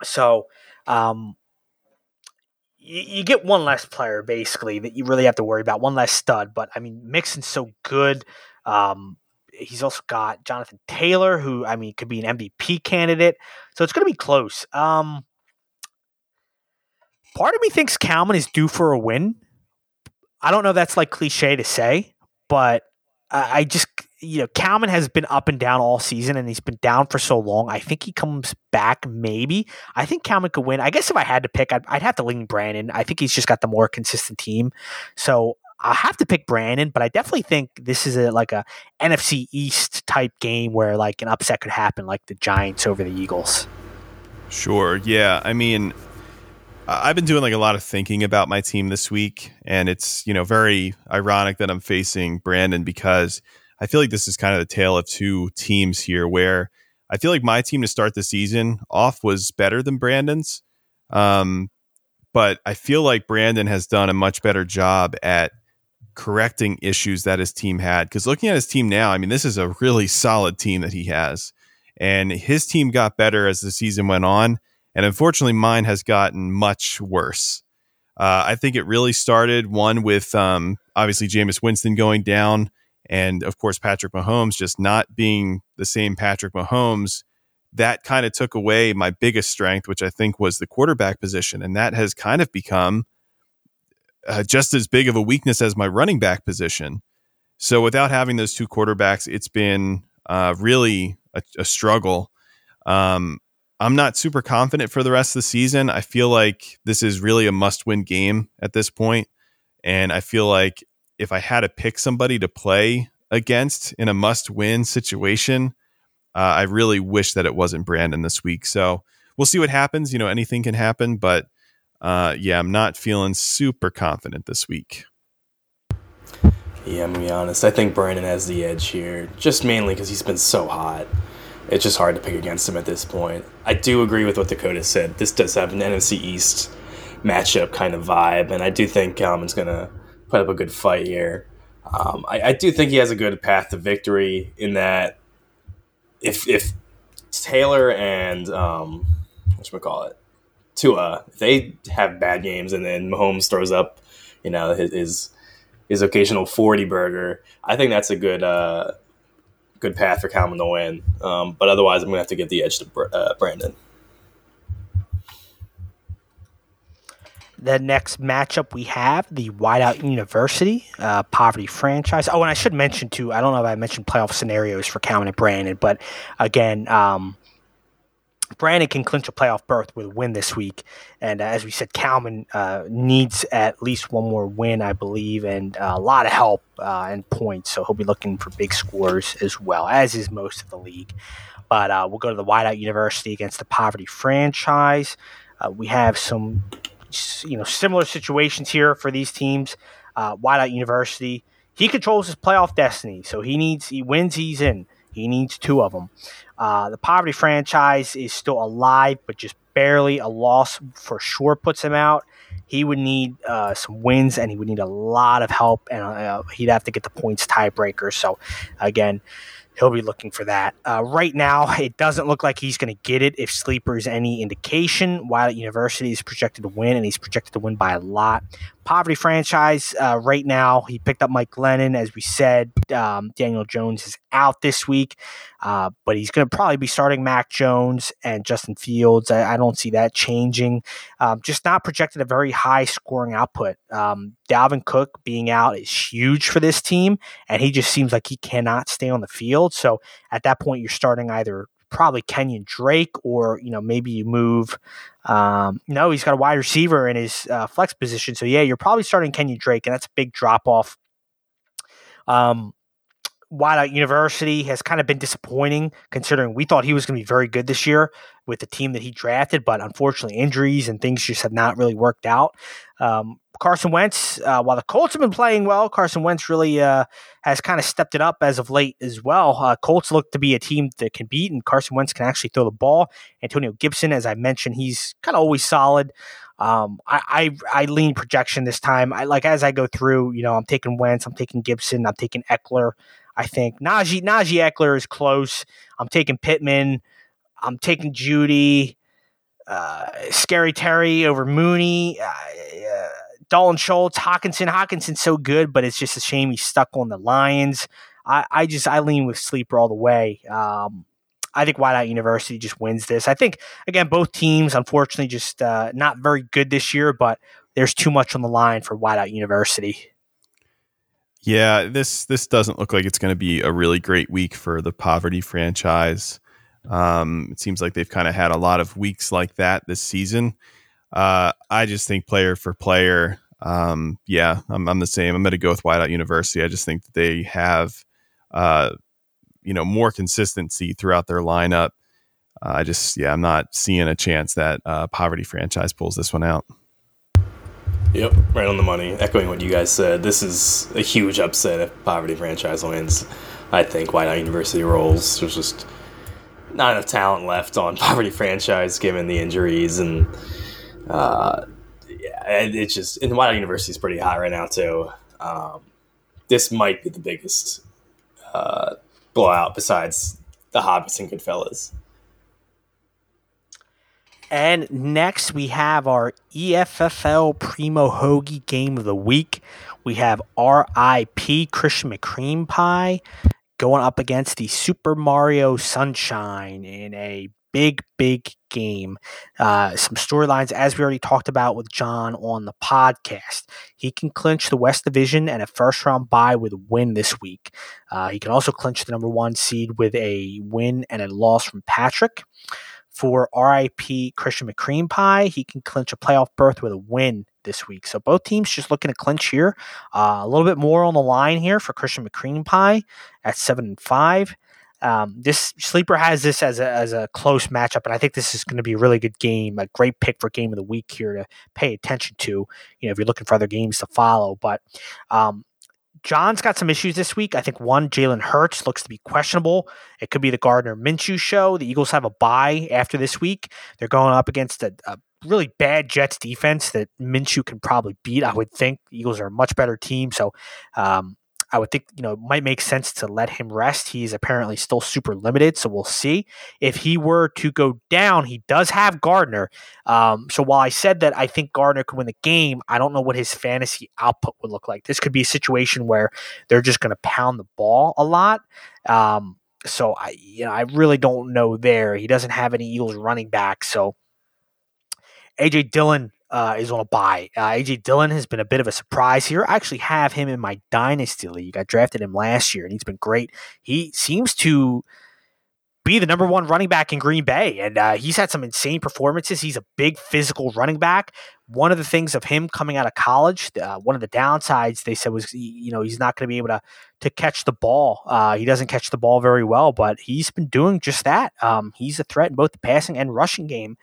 So um, you, you, get one less player, basically, that you really have to worry about, one less stud. But, I mean, Mixon's so good. Um, he's also got Jonathan Taylor, who, I mean, could be an MVP candidate. So it's going to be close. Um, part of me thinks Kalman is due for a win. I don't know that's like cliche to say, but I, I just you know Kalman has been up and down all season, and he's been down for so long. I think he comes back. Maybe I think Kalman could win. I guess if I had to pick, I'd, I'd have to lean Brandon. I think he's just got the more consistent team, so I'll have to pick Brandon. But I definitely think this is a like a NFC East type game where like an upset could happen, like the Giants over the Eagles. Sure. Yeah. I mean, I've been doing like a lot of thinking about my team this week, and it's you know very ironic that I'm facing Brandon because I feel like this is kind of the tale of two teams here. Where I feel like my team to start the season off was better than Brandon's, um, but I feel like Brandon has done a much better job at correcting issues that his team had. Because looking at his team now, I mean, this is a really solid team that he has, and his team got better as the season went on and unfortunately, mine has gotten much worse. Uh, I think it really started one with um, obviously Jameis Winston going down, and of course Patrick Mahomes just not being the same Patrick Mahomes. That kind of took away my biggest strength, which I think was the quarterback position, and that has kind of become uh, just as big of a weakness as my running back position. So without having those two quarterbacks, it's been uh, really a, a struggle. Um, I'm not super confident for the rest of the season. I feel like this is really a must win game at this. And I feel like if I had to pick somebody to play against in a must win situation, uh, I really wish that it wasn't Brandon this week. So we'll see what happens. You know, anything can happen. But uh, yeah, I'm not feeling super confident this week. Yeah, I'm gonna be honest. I think Brandon has the edge here, just mainly because he's been so hot it's just hard to pick against him at this point. I do agree with what Dakota said. This does have an NFC East matchup kind of vibe, and I do think Kalman's to put up a good fight here. Um, I, I, do think he has a good path to victory in that if if Taylor and um, what should we call it, Tua, they have bad games and then Mahomes throws up, you know, his his, his occasional forty burger, I think that's a good. Uh, good path for Kalman to win. Um, but otherwise, I'm to have to give the edge to uh, Brandon. The next matchup we have the Whiteout University uh, Poverty Franchise. Oh, and I should mention too. I don't know if I mentioned playoff scenarios for Kalman and Brandon, but again, um, Brandon can clinch a playoff berth with a win this week. And uh, as we said, Kalman uh, needs at least one more win, I believe, and uh, a lot of help uh, and points. So he'll be looking for big scores as well, as is most of the league. But uh, we'll go to the Whiteout University against the Poverty franchise. We have some, you know, similar situations here for these teams. Whiteout University, he controls his playoff destiny, so he needs he wins, he's in. He needs two of them. Uh, the poverty franchise is still alive, but just barely a loss for sure puts him out. He would need uh, some wins and he would need a lot of help, and uh, he'd have to get the points tiebreaker. So, again, he'll be looking for that. Uh, right now, it doesn't look like he's going to get it if Sleeper is any indication. While University is projected to win, and he's projected to win by a lot. Poverty franchise uh, right now, he picked up Mike Glennon, as we said. Um, Daniel Jones is out this week, uh, but he's going to probably be starting Mac Jones and Justin Fields. I, I don't see that changing. Um, just not projected a very high scoring output. Um, Dalvin Cook being out is huge for this team, and he just seems like he cannot stay on the field. So at that point, you're starting either probably Kenyon Drake, or you know maybe you move. Um, no, he's got a wide receiver in his uh, flex position, so yeah, you're probably starting Kenyon Drake, and that's a big drop off. Um, Whiteout University has kind of been disappointing considering we thought he was going to be very good this year with the team that he drafted, but unfortunately, injuries and things just have not really worked out. Um, Carson Wentz, uh, while the Colts have been playing well, Carson Wentz really uh, has kind of stepped it up as of late as well. Uh, Colts look to be a team that can beat, and Carson Wentz can actually throw the ball. Antonio Gibson, as I mentioned, he's kind of always solid. Um, I, I, I lean projection this time. I like as I go through, you know, I'm taking Wentz, I'm taking Gibson, I'm taking Ekeler. I think Najee Najee Ekeler is close. I'm taking Pittman. I'm taking Jeudy. Uh, Scary Terry over Mooney. Uh, uh, Dalton Schultz, Hockenson. Hockenson's so good, but it's just a shame he's stuck on the Lions. I, I just I lean with sleeper all the way. Um, I think Whiteout University just wins this. I think again both teams unfortunately just uh, not very good this year, but there's too much on the line for Whiteout University. Yeah, this this doesn't look like it's going to be a really great week for the poverty franchise. Um, it seems like they've kind of had a lot of weeks like that this season. Uh, I just think player for player, um, yeah, I'm, I'm, the same. I'm going to go with Whiteout University. I just think that they have, uh, you know, more consistency throughout their lineup. Uh, I just, yeah, I'm not seeing a chance that uh, Poverty franchise pulls this one out. Yep, right on the money. Echoing what you guys said, this is a huge upset if Poverty franchise wins. I think Whiteout University rolls. There's just not enough talent left on [LAUGHS] Poverty franchise given the injuries and uh, yeah, it's just and Whiteout University is pretty hot right now too. Um, this might be the biggest uh, blowout besides the Hobbits and Goodfellas. And next we have our EFFL Primo Hoagie game of the week. We have RIP Christian McCream Pie going up against the Super Mario Sunshine in a big, big game. Uh, some storylines, as we already talked about with John on the podcast. He can clinch the West Division and a first round bye with a win this week. Uh, he can also clinch the number one seed with a win and a loss from Patrick. For RIP Christian McCream Pie, he can clinch a playoff berth with a win this week. So both teams just looking to clinch here. Uh, a little bit more on the line here for Christian McCream Pie at seven and five. Um, this sleeper has this as a, as a close matchup, and I think this is going to be a really good game, a great pick for game of the week here to pay attention to. You know, if you're looking for other games to follow, but um, John's got some issues this week. I think one, Jalen Hurts looks to be questionable. It could be the Gardner Minshew show. The Eagles have a bye after this week. They're going up against a, a really bad Jets defense that Minshew can probably beat. I would think the Eagles are a much better team. So um, I would think, you know, it might make sense to let him rest. He's apparently still super limited, so we'll see. If he were to go down, he does have Gardner. Um, so while I said that I think Gardner could win the game, I don't know what his fantasy output would look like. This could be a situation where they're just going to pound the ball a lot. Um, so I, you know, I really don't know there. He doesn't have any Eagles running back, so AJ Dillon uh, is on a bye. Uh, AJ Dillon has been a bit of a surprise here. I actually have him in my dynasty league. I drafted him last year, and he's been great. He seems to be the number one running back in Green Bay, and uh, he's had some insane performances. He's a big physical running back. One of the things of him coming out of college, uh, one of the downsides they said was, you know, he's not going to be able to to catch the ball. Uh, he doesn't catch the ball very well, but he's been doing just that. Um, he's a threat in both the passing and rushing game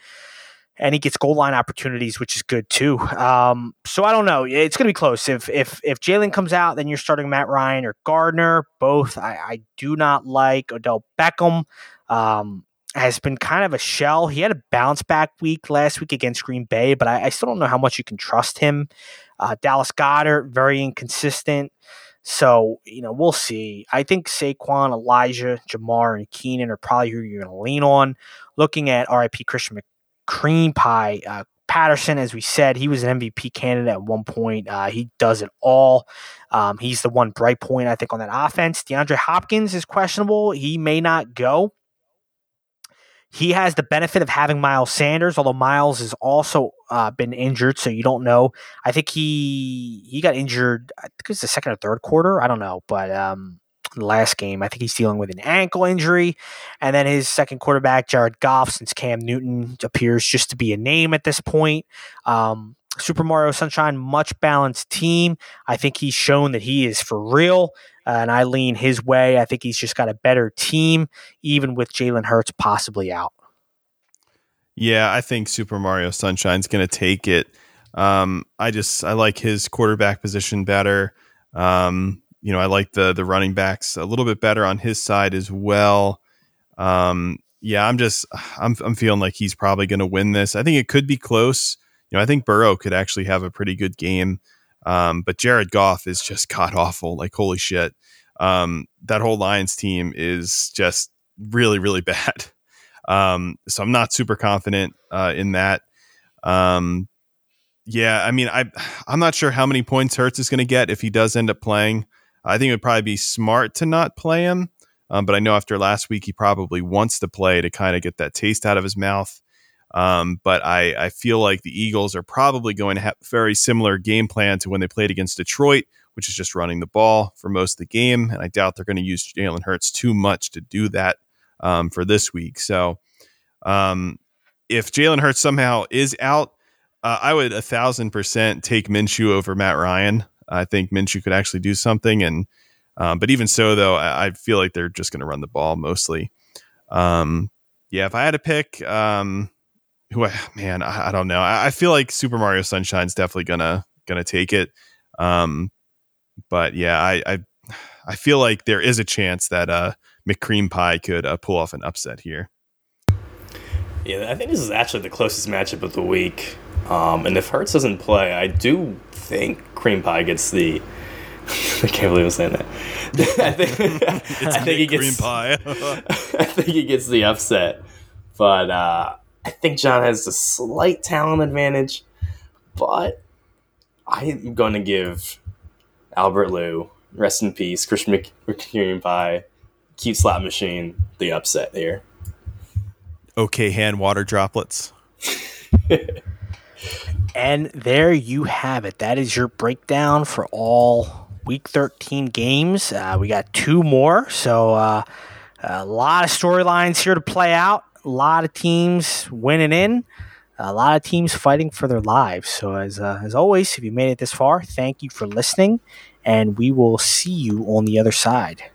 and he gets goal line opportunities, which is good too. Um, so I don't know. It's going to be close. If if if Jalen comes out, then you're starting Matt Ryan or Gardner. Both I, I do not like. Odell Beckham um, has been kind of a shell. He had a bounce back week last week against Green Bay, but I, I still don't know how much you can trust him. Uh, Dallas Goedert very inconsistent. So, you know, we'll see. I think Saquon, Elijah, Ja'Marr, and Keenan are probably who you're going to lean on. Looking at RIP Christian cream pie. Uh, Patterson, as we said, he was an MVP candidate at one point. Uh, he does it all. Um, he's the one bright point, I think, on that offense. DeAndre Hopkins is questionable. He may not go. He has the benefit of having Miles Sanders, although Miles has also uh, been injured, so you don't know. I think he he got injured. I think it was the second or third quarter. I don't know, but um, last game. I think he's dealing with an ankle injury. And then his second quarterback, Jared Goff, since Cam Newton appears just to be a name at this point. Um, Super Mario Sunshine, much balanced team. I think he's shown that he is for real, uh, and I lean his way. I think he's just got a better team, even with Jalen Hurts possibly out. Yeah, I think Super Mario Sunshine's going to take it. Um, I just I like his quarterback position better. Um, you know, I like the the running backs a little bit better on his side as well. Um, yeah, I'm just I'm I'm feeling like he's probably going to win this. I think it could be close. You know, I think Burrow could actually have a pretty good game. Um, but Jared Goff is just [LAUGHS] god awful. Like holy shit. Um, that whole Lions team is just really really [LAUGHS] bad. Um, so I'm not super confident uh, in that. Um, yeah, I mean, I I'm not sure how many points Hurts is going to get if he does end up playing. I think it would probably be smart to not play him. Um, but I know after last week, he probably wants to play to kind of get that taste out of his mouth. Um, but I, I feel like the Eagles are probably going to have very similar game plan to when they played against Detroit, which is just running the ball for most of the game. And I doubt they're going to use Jalen Hurts too much to do that um, for this week. So um, if Jalen Hurts somehow is out, uh, I would a thousand percent take Minshew over Matt Ryan. I think Minshew could actually do something, and um, but even so, though, I, I feel like they're just going to run the ball mostly. Um, yeah, if I had to pick, um, who I, man, I, I don't know. I, I, feel like Super Mario Sunshine's definitely gonna gonna take it. Um, but yeah, I, I I feel like there is a chance that uh, McCream Pie could uh, pull off an upset here. Yeah, I think this is actually the closest matchup of the week. Um, and if Hurts doesn't play, I do think Cream Pie gets the. [LAUGHS] I can't believe I'm saying that. [LAUGHS] I think, [LAUGHS] I think he gets cream pie. I think he gets the upset, but uh, I think John has a slight talent advantage. But I am going to give Albert Lou, rest in peace, Christian McCream Pie, cute slap machine, the upset here. Okay, hand water droplets. And there you have it. That is your breakdown for all week 13 games. Uh, we got two more. So uh, a lot of storylines here to play out. A lot of teams winning in. A lot of teams fighting for their lives. So as uh, as always, if you made it this far, thank you for listening, and we will see you on the other side.